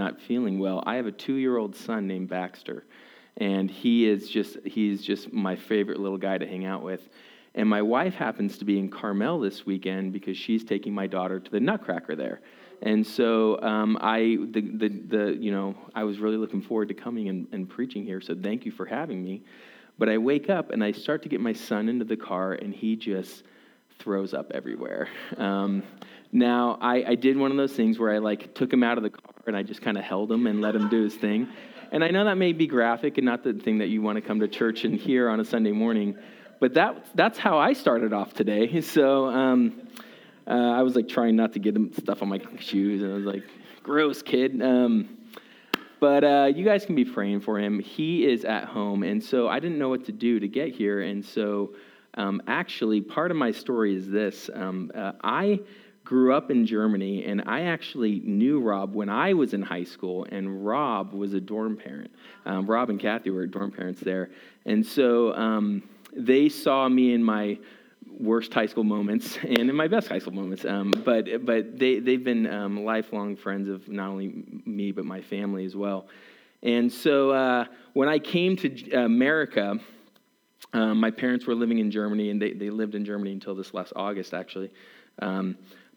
not feeling well, I have a two year old son named Baxter. And he is just, he's just my favorite little guy to hang out with. And my wife happens to be in Carmel this weekend because she's taking my daughter to the Nutcracker there. And so um, I, the, the, the, you know, I was really looking forward to coming and, and preaching here. So thank you for having me. But I wake up and I start to get my son into the car, and he just throws up everywhere. Um, now, I, I did one of those things where I like took him out of the car and I just kind of held him and let him do his thing. And I know that may be graphic and not the thing that you want to come to church and hear on a Sunday morning, but that, that's how I started off today. So um, uh, I was like trying not to get stuff on my shoes, and I was like, gross, kid. Um, but uh, you guys can be praying for him. He is at home, and so I didn't know what to do to get here. And so, um, actually, part of my story is this: um, uh, I grew up in Germany, and I actually knew Rob when I was in high school, and Rob was a dorm parent. Um, Rob and Kathy were dorm parents there, and so um, they saw me in my worst high school moments and in my best high school moments. Um, but but they they've been um, lifelong friends of not only me but my family as well. And so uh, when I came to America. Um, my parents were living in Germany, and they, they lived in Germany until this last August, actually.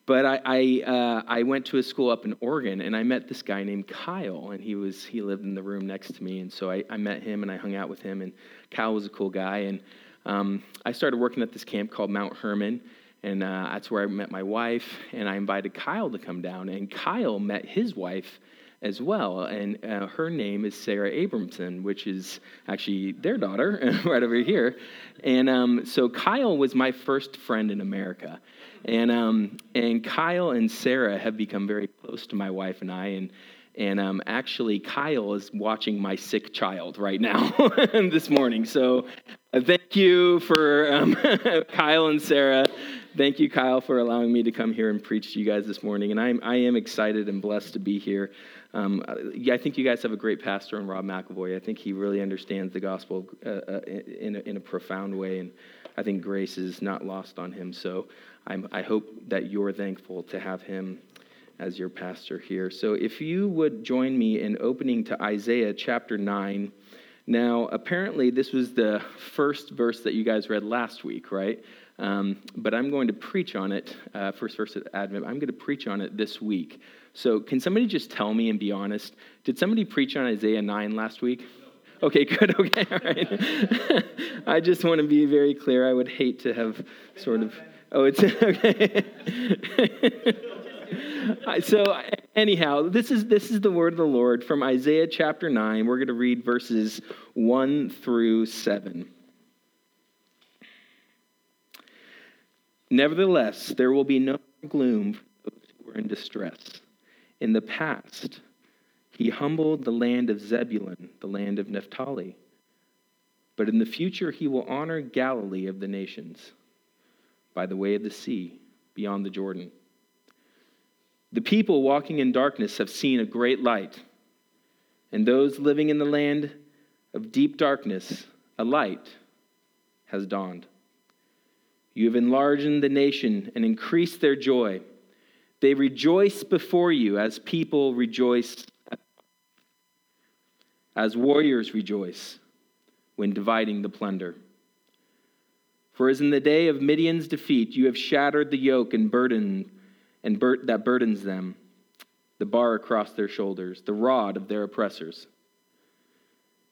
But I I, uh, I, went to a school up in Oregon, and I met this guy named Kyle, and he was he lived in the room next to me, and so I, I met him and I hung out with him, and Kyle was a cool guy, and um, I started working at this camp called Mount Hermon, and uh, that's where I met my wife, and I invited Kyle to come down, and Kyle met his wife as well. And uh, her name is Sarah Abramson, which is actually their daughter right over here. And um, so Kyle was my first friend in America. And, um, and Kyle and Sarah have become very close to my wife and I. And, and um, actually, Kyle is watching my sick child right now this morning. So uh, thank you for um, Kyle and Sarah. Thank you, Kyle, for allowing me to come here and preach to you guys this morning. And I'm, I am excited and blessed to be here. Um, I think you guys have a great pastor in Rob McElvoy. I think he really understands the gospel uh, uh, in, a, in a profound way. And I think grace is not lost on him. So I'm, I hope that you're thankful to have him as your pastor here. So if you would join me in opening to Isaiah chapter 9. Now, apparently, this was the first verse that you guys read last week, right? Um, but I'm going to preach on it, uh, first verse of Advent. I'm going to preach on it this week. So, can somebody just tell me and be honest? Did somebody preach on Isaiah 9 last week? Okay, good. Okay, all right. I just want to be very clear. I would hate to have sort of. Oh, it's okay. so anyhow, this is this is the word of the Lord from Isaiah chapter 9. We're going to read verses 1 through 7. Nevertheless, there will be no gloom for those who are in distress. In the past, he humbled the land of Zebulun, the land of Naphtali. But in the future, he will honor Galilee of the nations by the way of the sea, beyond the Jordan. The people walking in darkness have seen a great light, and those living in the land of deep darkness, a light has dawned. You have enlarged the nation and increased their joy. They rejoice before you as people rejoice, as warriors rejoice when dividing the plunder. For as in the day of Midian's defeat, you have shattered the yoke and burden and bur- that burdens them, the bar across their shoulders, the rod of their oppressors.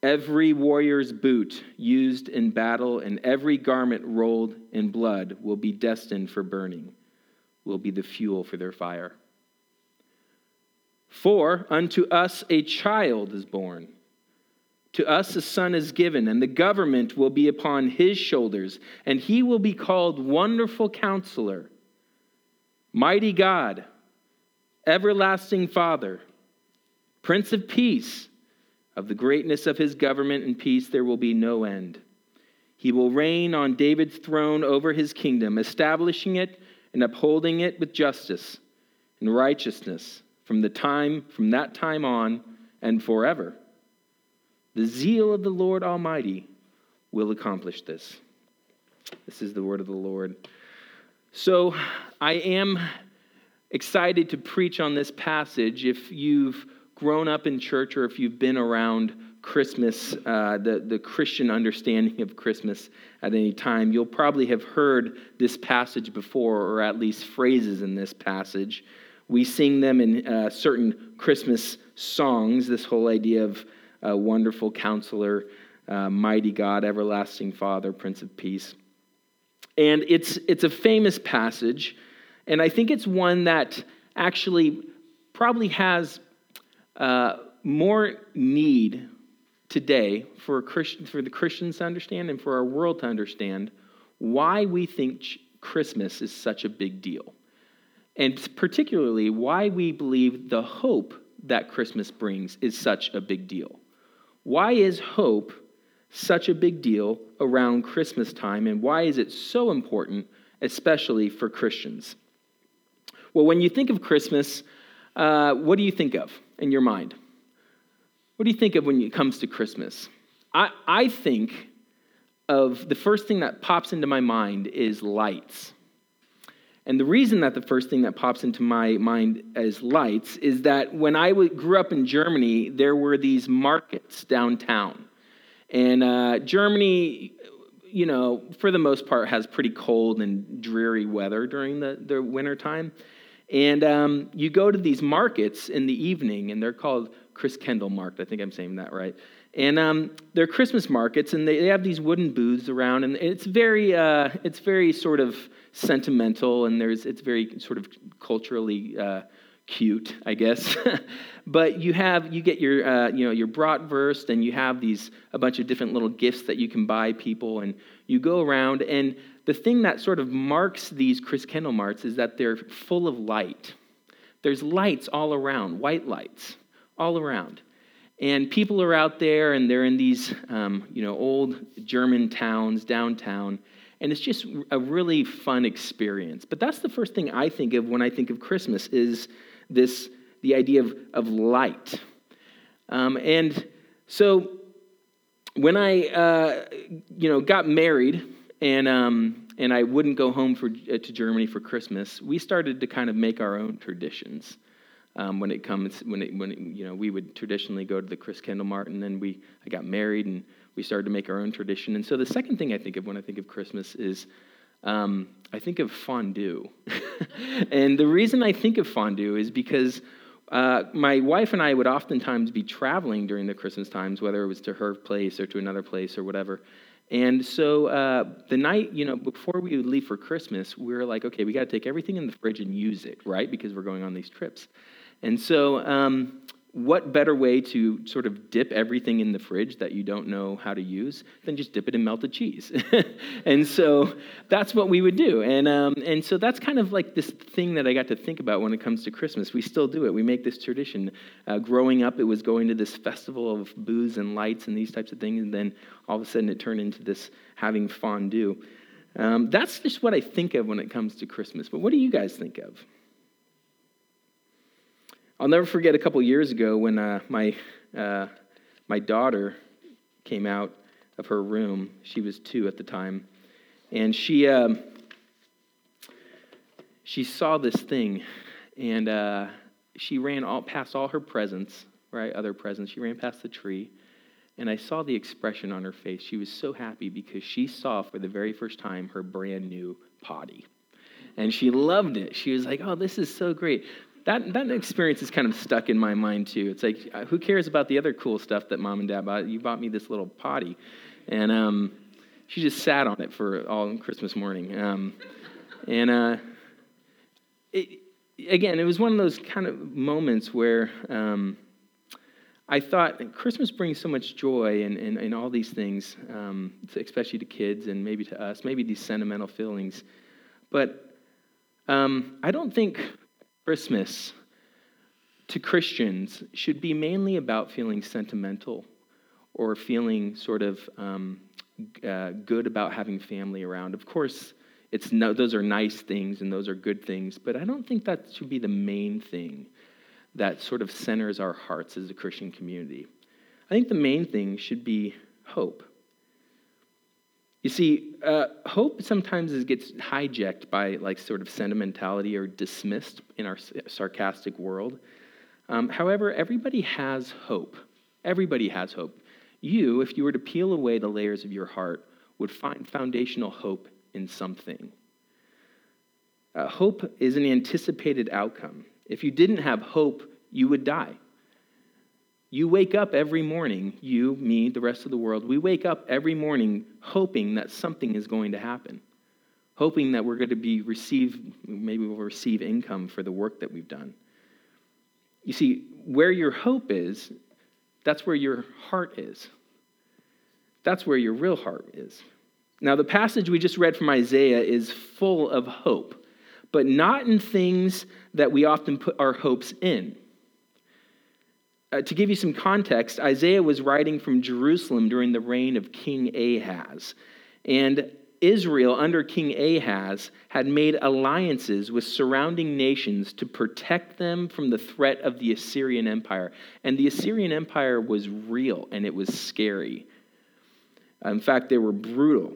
Every warrior's boot used in battle and every garment rolled in blood will be destined for burning, will be the fuel for their fire. For unto us a child is born. To us a son is given, and the government will be upon his shoulders, and he will be called Wonderful Counselor Mighty God, everlasting Father, Prince of Peace, of the greatness of his government and peace there will be no end. He will reign on David's throne over his kingdom, establishing it and upholding it with justice and righteousness from the time from that time on and forever. The zeal of the Lord Almighty will accomplish this. This is the word of the Lord. So I am excited to preach on this passage. If you've grown up in church or if you've been around Christmas, uh, the, the Christian understanding of Christmas at any time, you'll probably have heard this passage before, or at least phrases in this passage. We sing them in uh, certain Christmas songs, this whole idea of uh, wonderful counselor, uh, mighty God, everlasting Father, Prince of Peace. And it's, it's a famous passage, and I think it's one that actually probably has uh, more need today for, Christian, for the Christians to understand and for our world to understand why we think Christmas is such a big deal. And particularly why we believe the hope that Christmas brings is such a big deal. Why is hope such a big deal around Christmas time, and why is it so important, especially for Christians? Well, when you think of Christmas, uh, what do you think of in your mind? What do you think of when it comes to Christmas? I, I think of the first thing that pops into my mind is lights. And the reason that the first thing that pops into my mind as lights is that when I grew up in Germany, there were these markets downtown. And uh, Germany, you know, for the most part, has pretty cold and dreary weather during the, the winter time. And um, you go to these markets in the evening, and they're called Christkindlmarkt. I think I'm saying that right. And um, they're Christmas markets, and they, they, have these wooden booths around, and it's very, uh, it's very sort of sentimental, and there's, it's very sort of culturally uh, cute, I guess. but you have, you get your, uh, you know, your bratwurst, and you have these a bunch of different little gifts that you can buy people, and you go around, and the thing that sort of marks these Christkindlmarkts is that they're full of light. There's lights all around, white lights all around. And people are out there and they're in these, um, you know, old German towns downtown. And it's just a really fun experience. But that's the first thing I think of when I think of Christmas is this, the idea of, of light. Um, and so when I, uh, you know, got married and, um, and I wouldn't go home for, uh, to Germany for Christmas, we started to kind of make our own traditions um, when it comes when it, when it, you know we would traditionally go to the Christkindlmarkt, and then we I got married and we started to make our own tradition. And so the second thing I think of when I think of Christmas is um, I think of fondue, and the reason I think of fondue is because. Uh, my wife and I would oftentimes be traveling during the Christmas times, whether it was to her place or to another place or whatever. And so uh, the night, you know, before we would leave for Christmas, we were like, okay, we got to take everything in the fridge and use it, right? Because we're going on these trips. And so, um, what better way to sort of dip everything in the fridge that you don't know how to use than just dip it in melted cheese? and so that's what we would do. And, um, and so that's kind of like this thing that I got to think about when it comes to Christmas. We still do it, we make this tradition. Uh, growing up, it was going to this festival of booze and lights and these types of things. And then all of a sudden, it turned into this having fondue. Um, that's just what I think of when it comes to Christmas. But what do you guys think of? I'll never forget a couple years ago when uh, my, uh, my daughter came out of her room. She was two at the time. And she, uh, she saw this thing, and uh, she ran all, past all her presents, right? Other presents. She ran past the tree. And I saw the expression on her face. She was so happy because she saw for the very first time her brand new potty. And she loved it. She was like, oh, this is so great that, that experience is kind of stuck in my mind too. It's like, uh, who cares about the other cool stuff that mom and dad bought? You bought me this little potty. And um, she just sat on it for all Christmas morning. Um, and uh, it, again, it was one of those kind of moments where um, I thought Christmas brings so much joy and, and, and all these things, um, especially to kids and maybe to us, maybe these sentimental feelings. But um, I don't think Christmas to Christians should be mainly about feeling sentimental or feeling sort of um, uh, good about having family around. Of course, it's no, those are nice things and those are good things, but I don't think that should be the main thing that sort of centers our hearts as a Christian community. I think the main thing should be hope. You see, uh, hope sometimes gets hijacked by like sort of sentimentality or dismissed in our sarcastic world. Um, however, everybody has hope. Everybody has hope. You, if you were to peel away the layers of your heart, would find foundational hope in something. Uh, hope is an anticipated outcome. If you didn't have hope, you would die. You wake up every morning, you, me, the rest of the world, we wake up every morning hoping that something is going to happen, hoping that we're going to be receive, maybe we'll receive income for the work that we've done. You see, where your hope is, that's where your heart is. That's where your real heart is. Now, the passage we just read from Isaiah is full of hope, but not in things that we often put our hopes in uh, to give you some context, Isaiah was writing from Jerusalem during the reign of King Ahaz. And Israel, under King Ahaz, had made alliances with surrounding nations to protect them from the threat of the Assyrian Empire. And the Assyrian Empire was real and it was scary. In fact, they were brutal.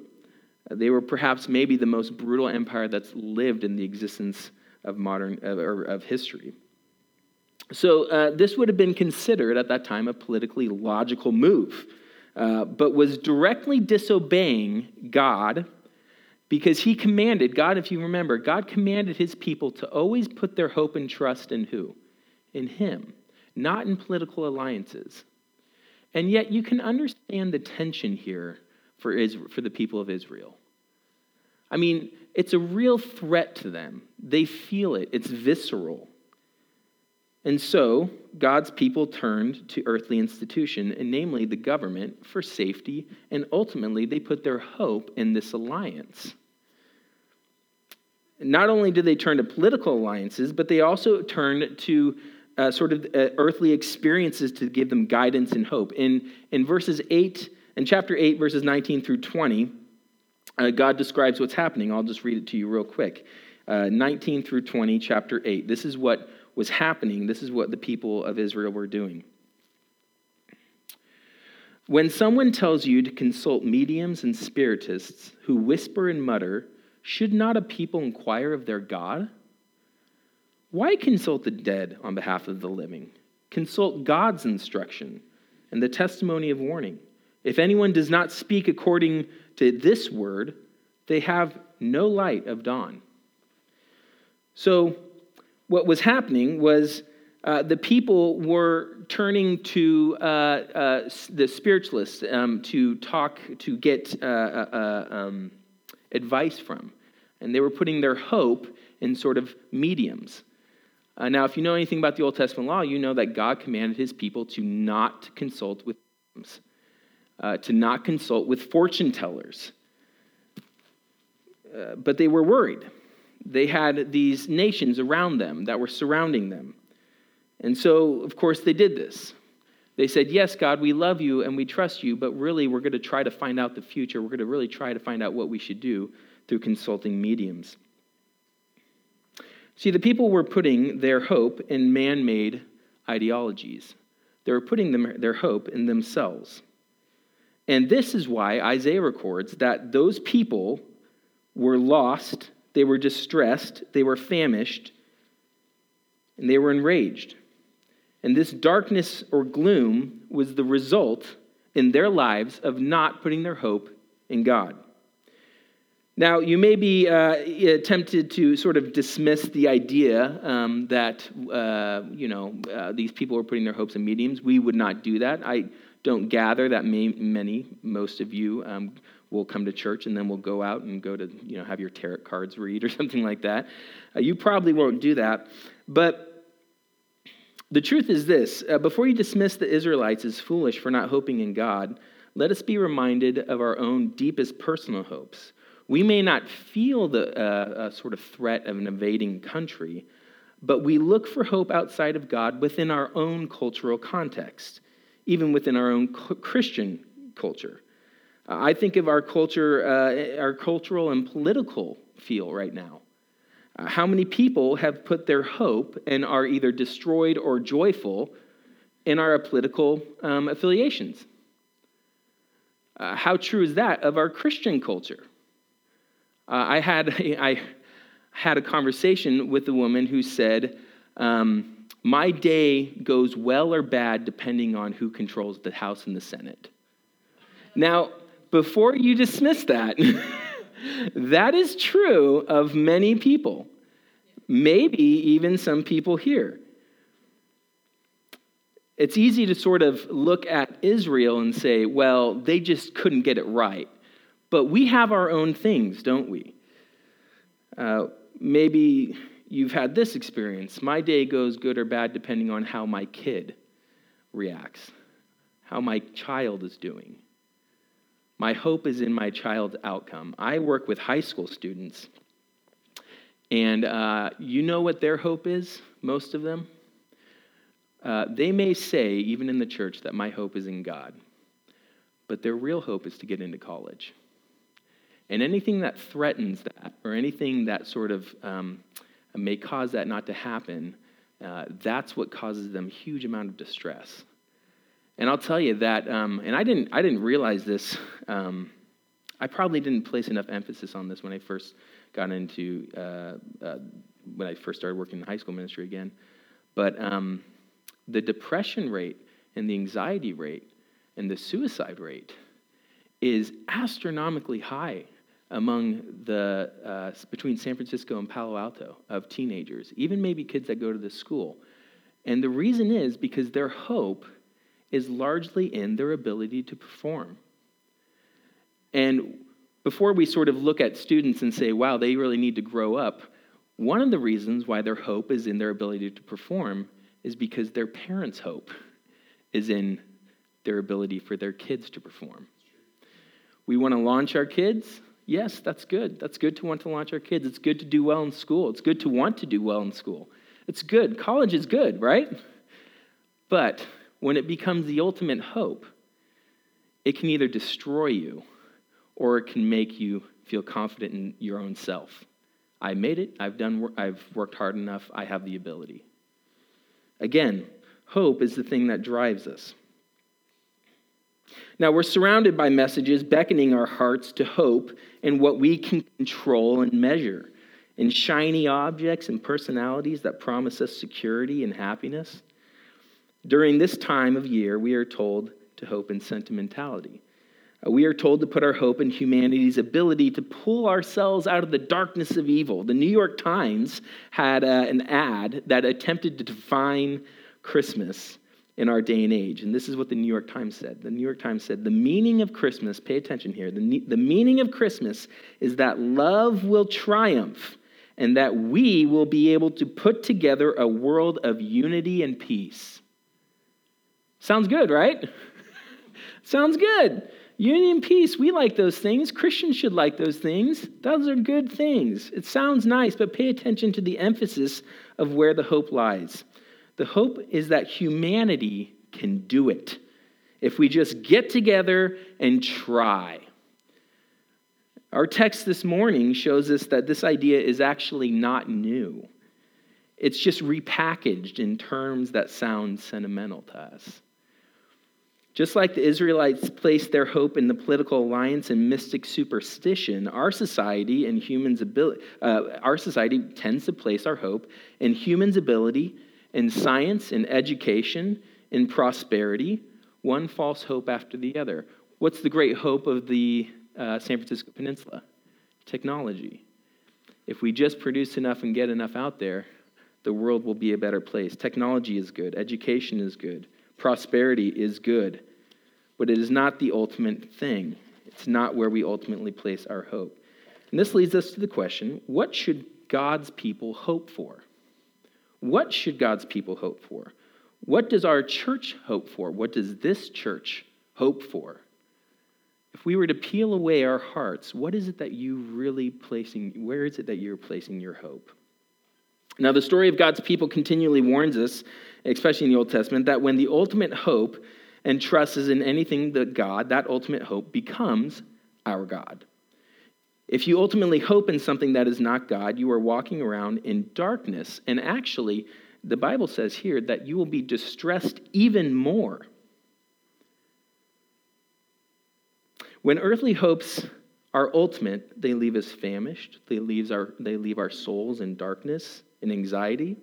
They were perhaps maybe the most brutal empire that's lived in the existence of modern or of history. So, uh, this would have been considered at that time a politically logical move, uh, but was directly disobeying God because he commanded, God, if you remember, God commanded his people to always put their hope and trust in who? In him, not in political alliances. And yet, you can understand the tension here for, Israel, for the people of Israel. I mean, it's a real threat to them. They feel it, it's visceral. And so, God's people turned to earthly institution, and namely the government, for safety, and ultimately they put their hope in this alliance. Not only did they turn to political alliances, but they also turned to uh, sort of uh, earthly experiences to give them guidance and hope. In, in verses 8, in chapter 8, verses 19 through 20, uh, God describes what's happening. I'll just read it to you real quick. Uh, 19 through 20, chapter 8. This is what was happening, this is what the people of Israel were doing. When someone tells you to consult mediums and spiritists who whisper and mutter, should not a people inquire of their God? Why consult the dead on behalf of the living? Consult God's instruction and the testimony of warning. If anyone does not speak according to this word, they have no light of dawn. So, what was happening was uh, the people were turning to uh, uh, the spiritualists um, to talk, to get uh, uh, uh, um, advice from. And they were putting their hope in sort of mediums. now, if you know anything about the Old Testament law, you know that God commanded his people to not consult with mediums, to not consult with fortune tellers. but they were worried they had these nations around them that were surrounding them. And so, of course, they did this. They said, Yes, God, we love you and we trust you, but really we're going to try to find out the future. We're going to really try to find out what we should do through consulting mediums. See, the people were putting their hope in man made ideologies, they were putting them, their hope in themselves. And this is why Isaiah records that those people were lost they were distressed, they were famished, and they were enraged. And this darkness or gloom was the result in their lives of not putting their hope in God. Now, you may be uh, tempted to sort of dismiss the idea um, that, uh, you know, uh, these people are putting their hopes in mediums. We would not do that. I don't gather that may, many, most of you, um, we'll come to church and then we'll go out and go to, you know, have your tarot cards read or something like that. Uh, you probably won't do that. But the truth is this uh, before you dismiss the Israelites as foolish for not hoping in God, let us be reminded of our own deepest personal hopes. We may not feel the uh, sort of threat of an invading country, but we look for hope outside of God within our own cultural context, even within our own Christian culture. I think of our culture, uh, our cultural and political feel right now. Uh, how many people have put their hope and are either destroyed or joyful in our political um, affiliations? Uh, how true is that of our Christian culture? Uh, I, had, I had a conversation with a woman who said, um, My day goes well or bad depending on who controls the House and the Senate. Now, before you dismiss that, that is true of many people, maybe even some people here. It's easy to sort of look at Israel and say, well, they just couldn't get it right. But we have our own things, don't we? Uh, maybe you've had this experience. My day goes good or bad depending on how my kid reacts, how my child is doing. My hope is in my child's outcome. I work with high school students, and uh, you know what their hope is, most of them? Uh, they may say, even in the church, that my hope is in God, but their real hope is to get into college. And anything that threatens that, or anything that sort of um, may cause that not to happen, uh, that's what causes them huge amount of distress. And I'll tell you that, um, and I didn't, I didn't realize this. Um, I probably didn't place enough emphasis on this when I first got into, uh, uh, when I first started working in high school ministry again. But um, the depression rate and the anxiety rate and the suicide rate is astronomically high among the uh, between San Francisco and Palo Alto of teenagers, even maybe kids that go to this school. And the reason is because their hope is largely in their ability to perform. And before we sort of look at students and say, wow, they really need to grow up, one of the reasons why their hope is in their ability to perform is because their parents' hope is in their ability for their kids to perform. We want to launch our kids. Yes, that's good. That's good to want to launch our kids. It's good to do well in school. It's good to want to do well in school. It's good. College is good, right? But when it becomes the ultimate hope, it can either destroy you or it can make you feel confident in your own self. I made it. I've done I've worked hard enough. I have the ability. Again, hope is the thing that drives us. Now, we're surrounded by messages beckoning our hearts to hope in what we can control and measure, in shiny objects and personalities that promise us security and happiness. During this time of year, we are told to hope in sentimentality. Uh, we are told to put our hope in humanity's ability to pull ourselves out of the darkness of evil. The New York Times had uh, an ad that attempted to define Christmas in our day and age. And this is what the New York Times said. The New York Times said, The meaning of Christmas, pay attention here, the, the meaning of Christmas is that love will triumph and that we will be able to put together a world of unity and peace. Sounds good, right? Sounds good. Union, peace, we like those things. Christians should like those things. Those are good things. It sounds nice, but pay attention to the emphasis of where the hope lies. The hope is that humanity can do it if we just get together and try. Our text this morning shows us that this idea is actually not new. It's just repackaged in terms that sound sentimental to us. Just like the Israelites placed their hope in the political alliance and mystic superstition, our society and humans' ability, uh, our society tends to place our hope in humans' ability in science, in education, in prosperity, one false hope after the other. What's the great hope of the uh, San Francisco Peninsula? Technology. If we just produce enough and get enough out there, the world will be a better place. Technology is good, education is good, prosperity is good, but it is not the ultimate thing. It's not where we ultimately place our hope. And this leads us to the question what should God's people hope for? What should God's people hope for? What does our church hope for? What does this church hope for? If we were to peel away our hearts, what is it that you really placing, where is it that you're placing your hope? Now, the story of God's people continually warns us, especially in the Old Testament, that when the ultimate hope and trust is in anything but God, that ultimate hope becomes our God. If you ultimately hope in something that is not God, you are walking around in darkness. And actually, the Bible says here that you will be distressed even more. When earthly hopes are ultimate, they leave us famished, they leave our, they leave our souls in darkness and anxiety.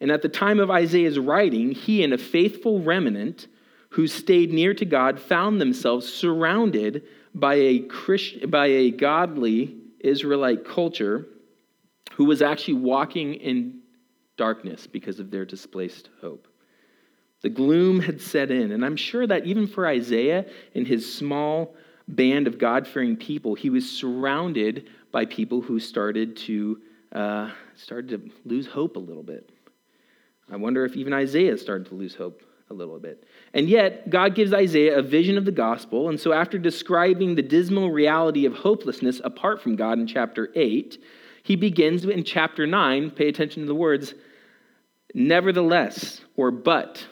And at the time of Isaiah's writing, he and a faithful remnant who stayed near to God found themselves surrounded by a, Christ, by a godly Israelite culture who was actually walking in darkness because of their displaced hope. The gloom had set in, and I'm sure that even for Isaiah and his small band of God fearing people, he was surrounded by people who started to, uh, started to lose hope a little bit. I wonder if even Isaiah started to lose hope a little bit. And yet, God gives Isaiah a vision of the gospel. And so, after describing the dismal reality of hopelessness apart from God in chapter 8, he begins in chapter 9, pay attention to the words, nevertheless, or but.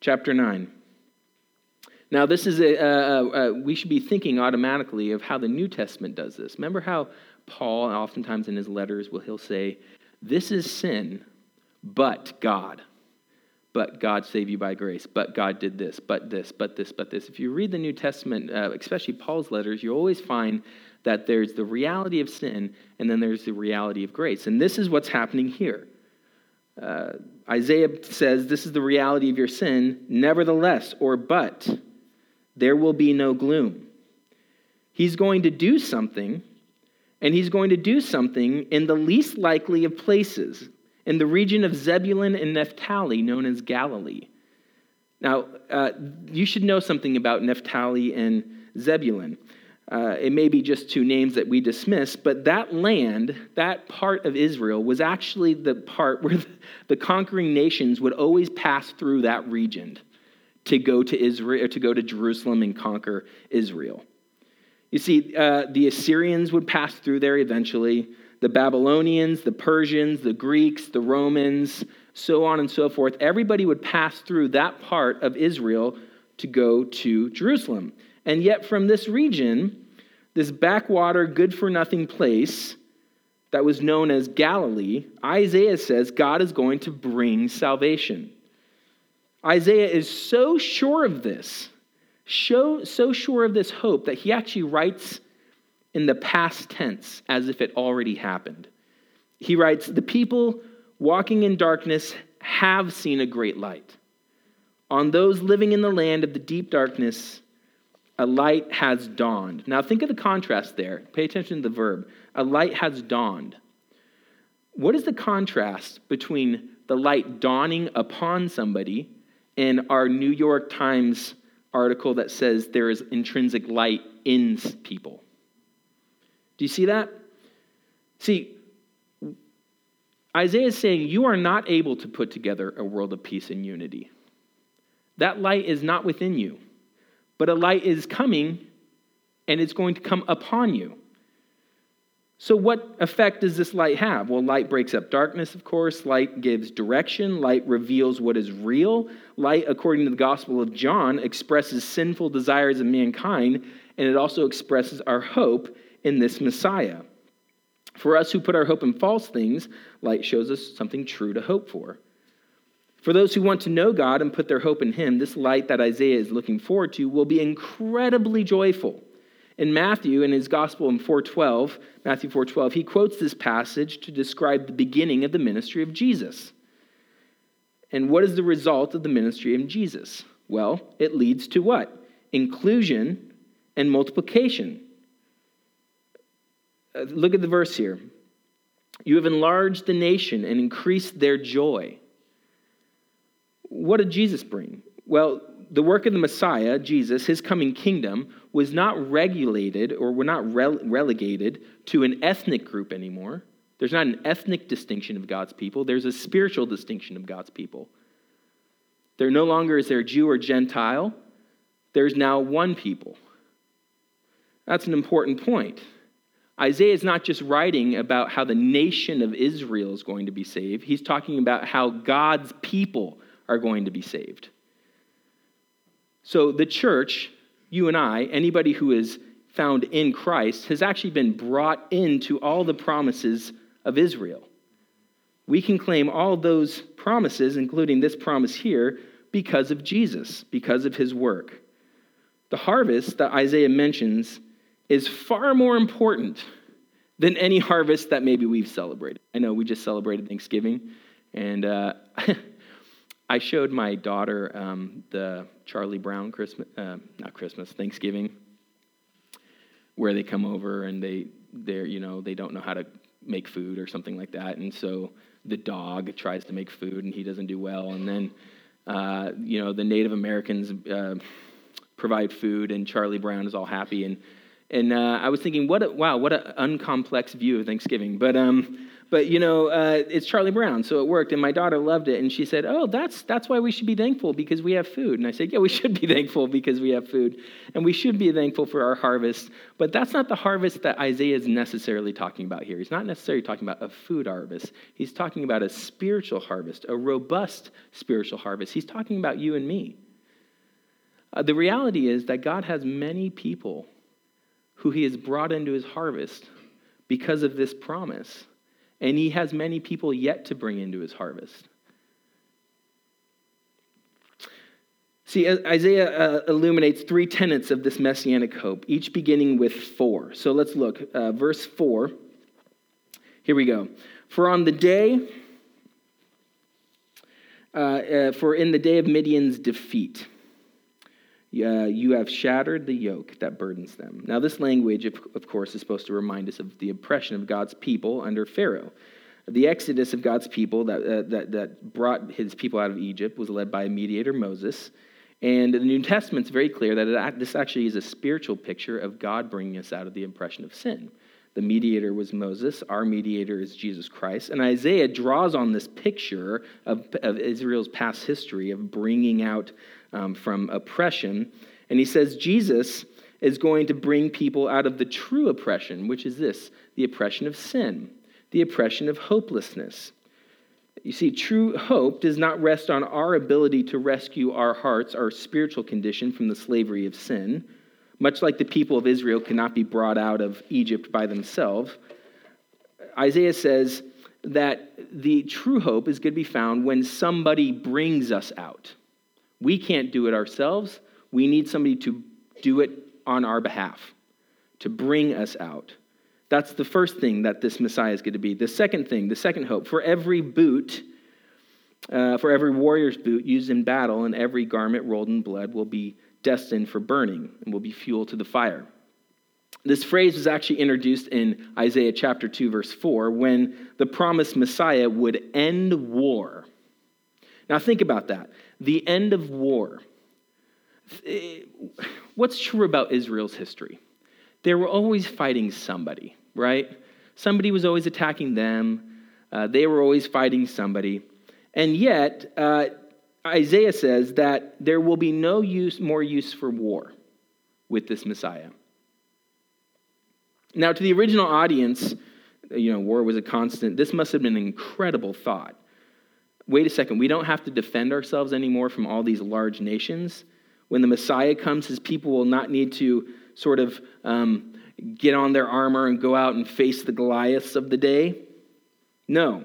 Chapter 9. Now, this is a, uh, uh, we should be thinking automatically of how the New Testament does this. Remember how Paul, oftentimes in his letters, will he'll say, "This is sin, but God." But God saved you by grace. But God did this. But this. But this. But this. If you read the New Testament, uh, especially Paul's letters, you always find that there's the reality of sin and then there's the reality of grace. And this is what's happening here. Uh, Isaiah says, This is the reality of your sin. Nevertheless, or but, there will be no gloom. He's going to do something, and he's going to do something in the least likely of places, in the region of Zebulun and Naphtali, known as Galilee. Now, uh, you should know something about Naphtali and Zebulun. Uh, it may be just two names that we dismiss, but that land, that part of Israel, was actually the part where the conquering nations would always pass through that region to go to Israel, to go to Jerusalem and conquer Israel. You see, uh, the Assyrians would pass through there eventually. The Babylonians, the Persians, the Greeks, the Romans, so on and so forth. Everybody would pass through that part of Israel to go to Jerusalem. And yet, from this region, this backwater, good for nothing place that was known as Galilee, Isaiah says God is going to bring salvation. Isaiah is so sure of this, so, so sure of this hope, that he actually writes in the past tense as if it already happened. He writes, The people walking in darkness have seen a great light. On those living in the land of the deep darkness, a light has dawned. Now, think of the contrast there. Pay attention to the verb. A light has dawned. What is the contrast between the light dawning upon somebody and our New York Times article that says there is intrinsic light in people? Do you see that? See, Isaiah is saying you are not able to put together a world of peace and unity. That light is not within you but a light is coming and it's going to come upon you. So, what effect does this light have? Well, light breaks up darkness, of course. Light gives direction. Light reveals what is real. Light, according to the Gospel of John, expresses sinful desires of mankind, and it also expresses our hope in this Messiah. For us who put our hope in false things, light shows us something true to hope for. For those who want to know God and put their hope in Him, this light that Isaiah is looking forward to will be incredibly joyful. In Matthew, in his gospel in 412, Matthew 412, he quotes this passage to describe the beginning of the ministry of Jesus. And what is the result of the ministry of Jesus? Well, it leads to what? Inclusion and multiplication. Uh, look at the verse here. You have enlarged the nation and increased their joy. What did Jesus bring? Well, the work of the Messiah, Jesus, his coming kingdom, was not regulated or were not rele- relegated to an ethnic group anymore. There's not an ethnic distinction of God's people, there's a spiritual distinction of God's people. There no longer is there Jew or Gentile, there's now one people. That's an important point. Isaiah is not just writing about how the nation of Israel is going to be saved, he's talking about how God's people are going to be saved. So the church, you and I, anybody who is found in Christ, has actually been brought into all the promises of Israel. We can claim all those promises, including this promise here, because of Jesus, because of his work. The harvest that Isaiah mentions is far more important than any harvest that maybe we've celebrated. I know we just celebrated Thanksgiving. And uh, I showed my daughter um, the Charlie Brown Christmas, uh, not Christmas, Thanksgiving, where they come over and they, they're, you know, they don't know how to make food or something like that. And so the dog tries to make food and he doesn't do well. And then, uh, you know, the Native Americans uh, provide food and Charlie Brown is all happy. And, and uh, I was thinking, what a, wow, what an uncomplex view of Thanksgiving. But, um, but you know, uh, it's Charlie Brown, so it worked. And my daughter loved it. And she said, oh, that's, that's why we should be thankful because we have food. And I said, yeah, we should be thankful because we have food. And we should be thankful for our harvest. But that's not the harvest that Isaiah is necessarily talking about here. He's not necessarily talking about a food harvest. He's talking about a spiritual harvest, a robust spiritual harvest. He's talking about you and me. Uh, the reality is that God has many people who he has brought into his harvest because of this promise. And he has many people yet to bring into his harvest. See, Isaiah uh, illuminates three tenets of this messianic hope, each beginning with four. So let's look. Uh, verse four. Here we go. For on the day, uh, uh for in the day of Midian's defeat, uh, you have shattered the yoke that burdens them. Now, this language, of, of course, is supposed to remind us of the oppression of God's people under Pharaoh. The exodus of God's people that, uh, that, that brought his people out of Egypt was led by a mediator Moses. And the New Testament's very clear that it, this actually is a spiritual picture of God bringing us out of the oppression of sin. The mediator was Moses. Our mediator is Jesus Christ. And Isaiah draws on this picture of, of Israel's past history of bringing out um, from oppression. And he says Jesus is going to bring people out of the true oppression, which is this the oppression of sin, the oppression of hopelessness. You see, true hope does not rest on our ability to rescue our hearts, our spiritual condition from the slavery of sin. Much like the people of Israel cannot be brought out of Egypt by themselves, Isaiah says that the true hope is going to be found when somebody brings us out. We can't do it ourselves. We need somebody to do it on our behalf, to bring us out. That's the first thing that this Messiah is going to be. The second thing, the second hope, for every boot, uh, for every warrior's boot used in battle, and every garment rolled in blood will be destined for burning and will be fuel to the fire. This phrase was actually introduced in Isaiah chapter 2, verse 4, when the promised Messiah would end war. Now, think about that the end of war. What's true about Israel's history? They were always fighting somebody, right? Somebody was always attacking them. Uh, they were always fighting somebody. And yet, uh, Isaiah says that there will be no use, more use for war with this Messiah. Now, to the original audience, you know, war was a constant. This must have been an incredible thought wait a second, we don't have to defend ourselves anymore from all these large nations. When the Messiah comes, his people will not need to sort of um, get on their armor and go out and face the Goliaths of the day. No.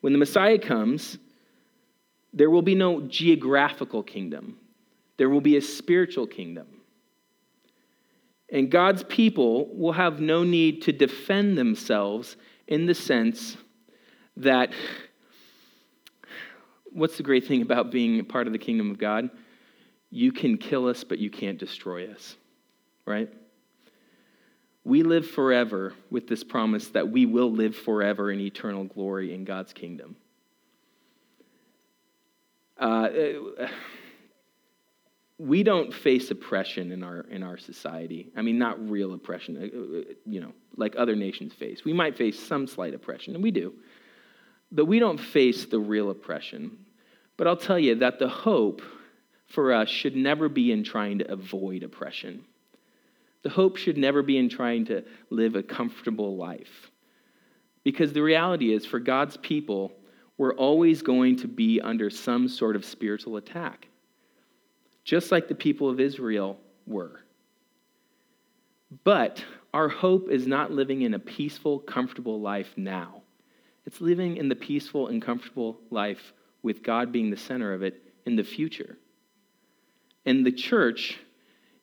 When the Messiah comes, there will be no geographical kingdom, there will be a spiritual kingdom. And God's people will have no need to defend themselves in the sense that what's the great thing about being part of the kingdom of God? You can kill us, but you can't destroy us, right? We live forever with this promise that we will live forever in eternal glory in God's kingdom. Uh, we don't face oppression in our in our society. I mean, not real oppression, uh, uh, you know, like other nations face. We might face some slight oppression, and we do, but we don't face the real oppression. But I'll tell you that the hope for us should never be in trying to avoid oppression. The hope should never be in trying to live a comfortable life. Because the reality is, for God's people, we're always going to be under some sort of spiritual attack, just like the people of Israel were. But our hope is not living in a peaceful, comfortable life now. It's living in the peaceful and comfortable life with God being the center of it in the future. And the church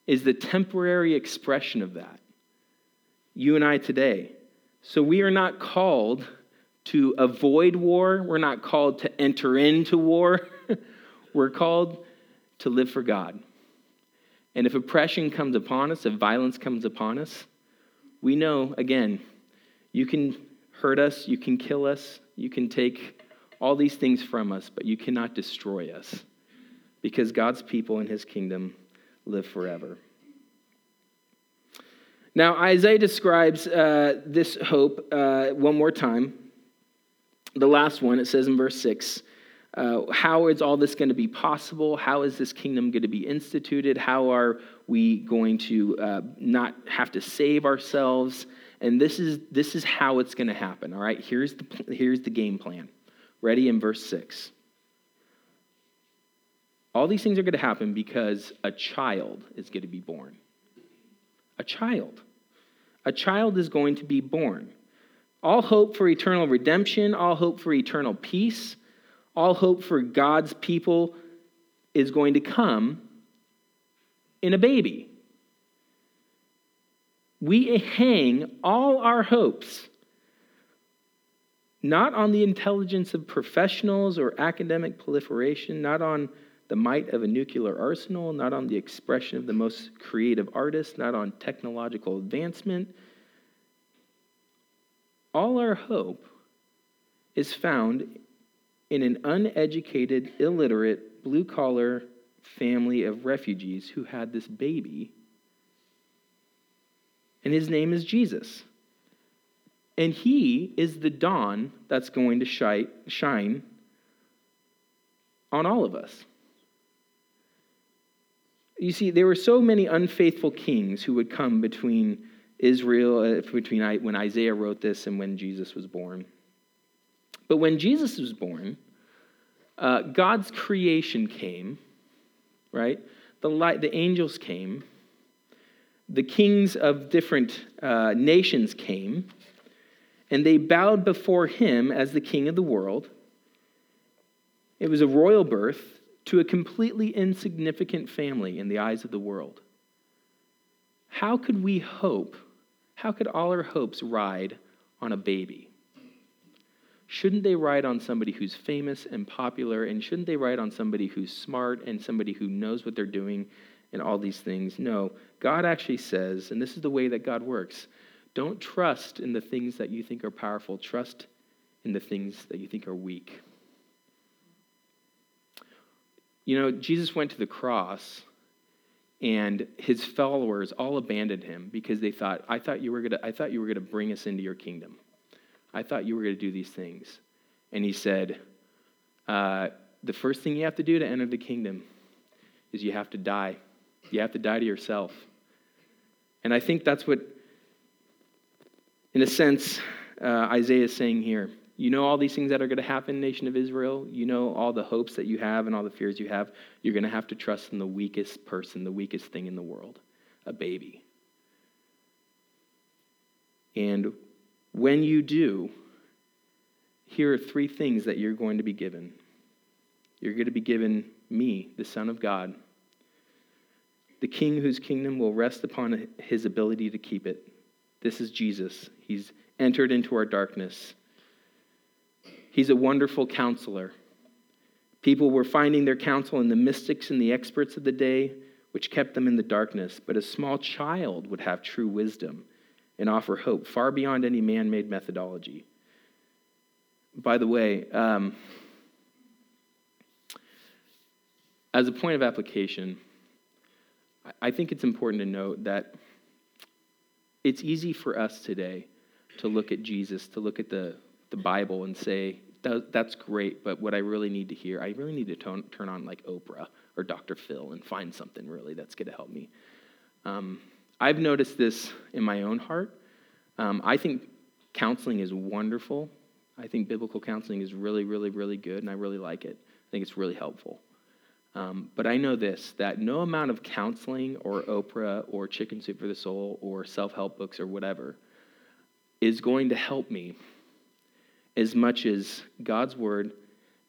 is the temporary expression of that. You and I today. So we are not called to avoid war. We're not called to enter into war. We're called to live for God. And if oppression comes upon us, if violence comes upon us, we know, again, you can hurt us, you can kill us, you can take all these things from us, but you cannot destroy us because God's people in his kingdom live forever. Now, Isaiah describes uh, this hope uh, one more time. The last one, it says in verse 6 uh, how is all this going to be possible? How is this kingdom going to be instituted? How are we going to uh, not have to save ourselves? And this is, this is how it's going to happen, all right? Here's the, here's the game plan. Ready in verse 6. All these things are going to happen because a child is going to be born. A child. A child is going to be born. All hope for eternal redemption, all hope for eternal peace, all hope for God's people is going to come in a baby. We hang all our hopes not on the intelligence of professionals or academic proliferation, not on the might of a nuclear arsenal, not on the expression of the most creative artists, not on technological advancement. All our hope is found in an uneducated, illiterate, blue collar family of refugees who had this baby. And his name is Jesus. And he is the dawn that's going to shine on all of us. You see, there were so many unfaithful kings who would come between Israel, uh, between when Isaiah wrote this and when Jesus was born. But when Jesus was born, uh, God's creation came, right? The, light, the angels came. The kings of different uh, nations came, and they bowed before him as the king of the world. It was a royal birth to a completely insignificant family in the eyes of the world. How could we hope? How could all our hopes ride on a baby? Shouldn't they ride on somebody who's famous and popular? And shouldn't they ride on somebody who's smart and somebody who knows what they're doing and all these things? No. God actually says, and this is the way that God works don't trust in the things that you think are powerful, trust in the things that you think are weak. You know, Jesus went to the cross and his followers all abandoned him because they thought, I thought you were gonna, I thought you were gonna bring us into your kingdom. I thought you were gonna do these things. And he said, uh, the first thing you have to do to enter the kingdom is you have to die. You have to die to yourself. And I think that's what, in a sense, uh, Isaiah is saying here. You know all these things that are going to happen, nation of Israel. You know all the hopes that you have and all the fears you have. You're going to have to trust in the weakest person, the weakest thing in the world a baby. And when you do, here are three things that you're going to be given. You're going to be given me, the Son of God, the King whose kingdom will rest upon his ability to keep it. This is Jesus. He's entered into our darkness. He's a wonderful counselor. People were finding their counsel in the mystics and the experts of the day, which kept them in the darkness. But a small child would have true wisdom and offer hope far beyond any man made methodology. By the way, um, as a point of application, I think it's important to note that it's easy for us today to look at Jesus, to look at the the Bible and say, that's great, but what I really need to hear, I really need to tone, turn on like Oprah or Dr. Phil and find something really that's going to help me. Um, I've noticed this in my own heart. Um, I think counseling is wonderful. I think biblical counseling is really, really, really good, and I really like it. I think it's really helpful. Um, but I know this that no amount of counseling or Oprah or Chicken Soup for the Soul or self help books or whatever is going to help me as much as God's word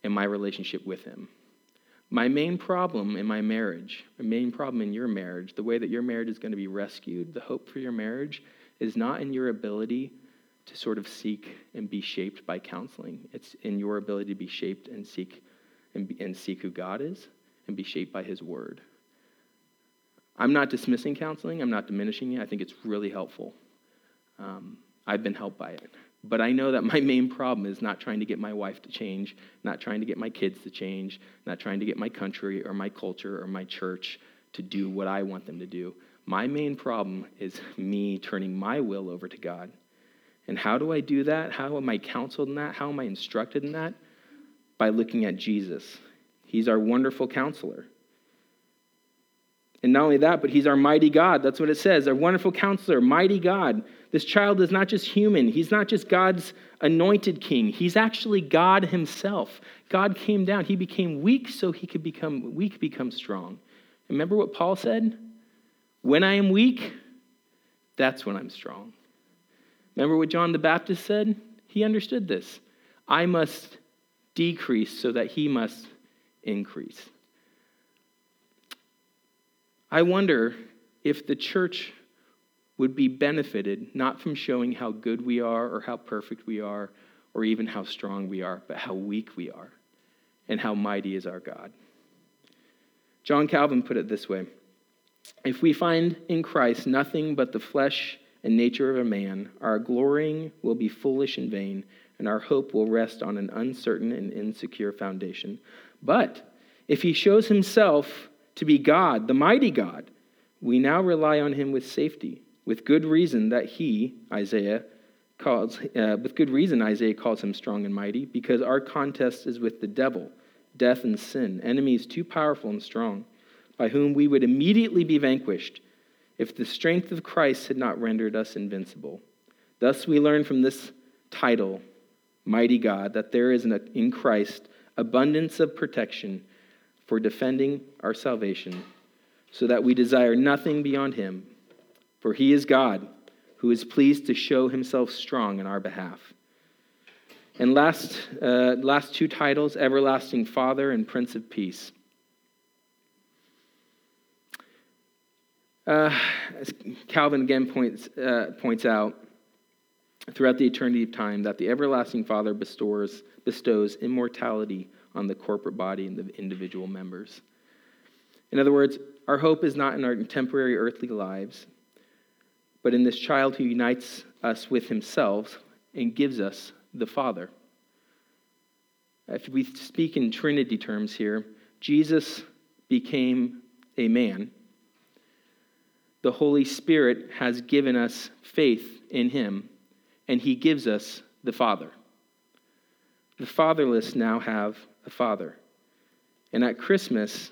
and my relationship with Him. My main problem in my marriage, my main problem in your marriage, the way that your marriage is going to be rescued, the hope for your marriage, is not in your ability to sort of seek and be shaped by counseling. It's in your ability to be shaped and seek and, be, and seek who God is and be shaped by His Word. I'm not dismissing counseling. I'm not diminishing it. I think it's really helpful. Um, I've been helped by it. But I know that my main problem is not trying to get my wife to change, not trying to get my kids to change, not trying to get my country or my culture or my church to do what I want them to do. My main problem is me turning my will over to God. And how do I do that? How am I counseled in that? How am I instructed in that? By looking at Jesus. He's our wonderful counselor. And not only that, but he's our mighty God. That's what it says. Our wonderful counselor, mighty God. This child is not just human. He's not just God's anointed king. He's actually God himself. God came down. He became weak so he could become weak become strong. Remember what Paul said? When I am weak, that's when I'm strong. Remember what John the Baptist said? He understood this. I must decrease so that he must increase. I wonder if the church would be benefited not from showing how good we are or how perfect we are or even how strong we are, but how weak we are and how mighty is our God. John Calvin put it this way If we find in Christ nothing but the flesh and nature of a man, our glorying will be foolish and vain, and our hope will rest on an uncertain and insecure foundation. But if he shows himself to be God, the mighty God, we now rely on him with safety, with good reason that he, Isaiah, calls, uh, with good reason Isaiah calls him strong and mighty, because our contest is with the devil, death and sin, enemies too powerful and strong, by whom we would immediately be vanquished if the strength of Christ had not rendered us invincible. Thus we learn from this title, Mighty God, that there is in Christ abundance of protection for defending our salvation, so that we desire nothing beyond him. For he is God, who is pleased to show himself strong in our behalf. And last, uh, last two titles Everlasting Father and Prince of Peace. Uh, as Calvin again points, uh, points out, throughout the eternity of time, that the everlasting Father bestows, bestows immortality on the corporate body and the individual members. In other words, our hope is not in our temporary earthly lives, but in this child who unites us with himself and gives us the Father. If we speak in Trinity terms here, Jesus became a man the Holy Spirit has given us faith in him, and he gives us the Father. The fatherless now have a father. And at Christmas,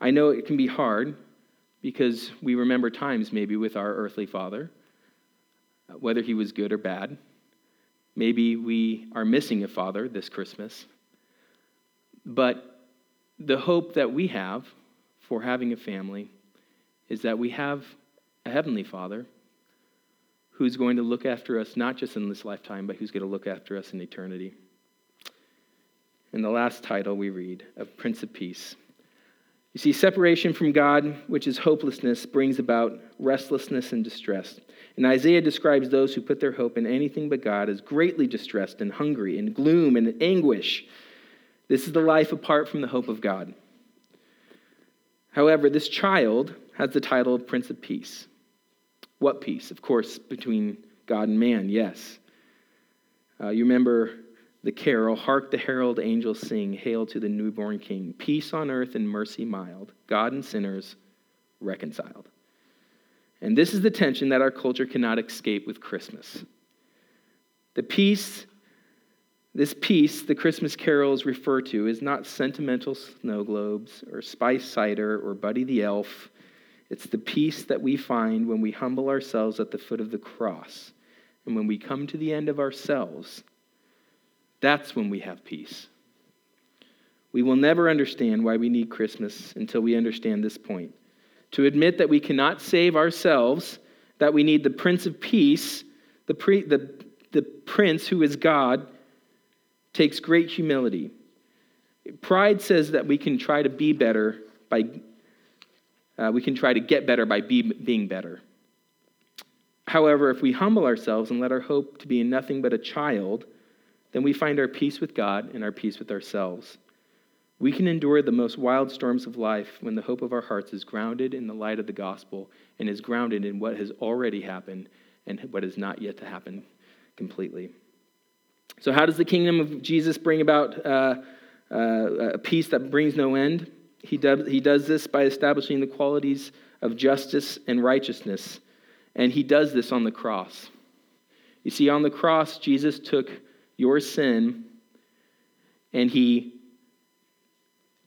I know it can be hard because we remember times maybe with our earthly father, whether he was good or bad. Maybe we are missing a father this Christmas. But the hope that we have for having a family is that we have a heavenly Father who's going to look after us not just in this lifetime, but who's going to look after us in eternity. In the last title we read of Prince of Peace. You see, separation from God, which is hopelessness, brings about restlessness and distress. And Isaiah describes those who put their hope in anything but God as greatly distressed and hungry, and gloom and anguish. This is the life apart from the hope of God. However, this child has the title of Prince of Peace. What peace? Of course, between God and man, yes. Uh, you remember the carol, Hark the herald angels sing, Hail to the newborn King. Peace on earth and mercy mild, God and sinners reconciled. And this is the tension that our culture cannot escape with Christmas. The peace this peace the Christmas carols refer to is not sentimental snow globes or spice cider or Buddy the Elf. It's the peace that we find when we humble ourselves at the foot of the cross and when we come to the end of ourselves. That's when we have peace. We will never understand why we need Christmas until we understand this point. To admit that we cannot save ourselves, that we need the Prince of Peace, the, pre, the, the Prince who is God, takes great humility. Pride says that we can try to be better by, uh, we can try to get better by be, being better. However, if we humble ourselves and let our hope to be in nothing but a child, then we find our peace with God and our peace with ourselves. We can endure the most wild storms of life when the hope of our hearts is grounded in the light of the gospel and is grounded in what has already happened and what is not yet to happen completely. So, how does the kingdom of Jesus bring about uh, uh, a peace that brings no end? He does, he does this by establishing the qualities of justice and righteousness, and he does this on the cross. You see, on the cross, Jesus took your sin and he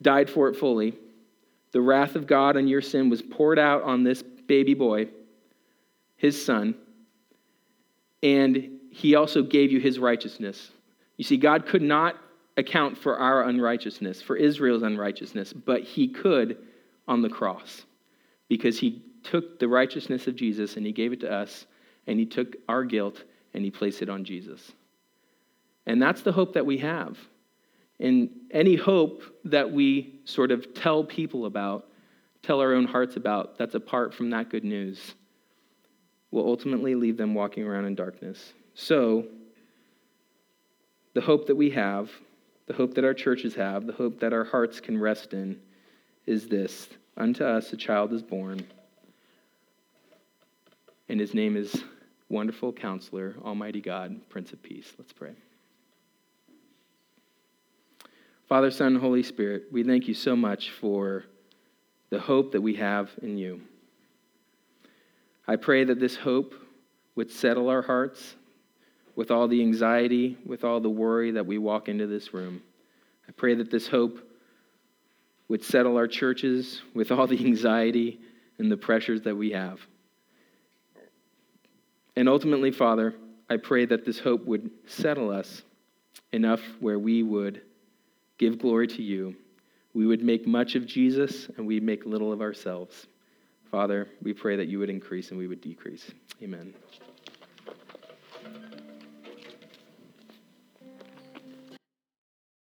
died for it fully. The wrath of God on your sin was poured out on this baby boy, his son, and he also gave you his righteousness. You see, God could not account for our unrighteousness, for Israel's unrighteousness, but he could on the cross because he took the righteousness of Jesus and he gave it to us, and he took our guilt and he placed it on Jesus. And that's the hope that we have. And any hope that we sort of tell people about, tell our own hearts about, that's apart from that good news, will ultimately leave them walking around in darkness. So, the hope that we have, the hope that our churches have, the hope that our hearts can rest in is this Unto us a child is born, and his name is Wonderful Counselor, Almighty God, Prince of Peace. Let's pray. Father, Son, Holy Spirit, we thank you so much for the hope that we have in you. I pray that this hope would settle our hearts with all the anxiety, with all the worry that we walk into this room. I pray that this hope would settle our churches with all the anxiety and the pressures that we have. And ultimately, Father, I pray that this hope would settle us enough where we would give glory to you. We would make much of Jesus and we'd make little of ourselves. Father, we pray that you would increase and we would decrease. Amen.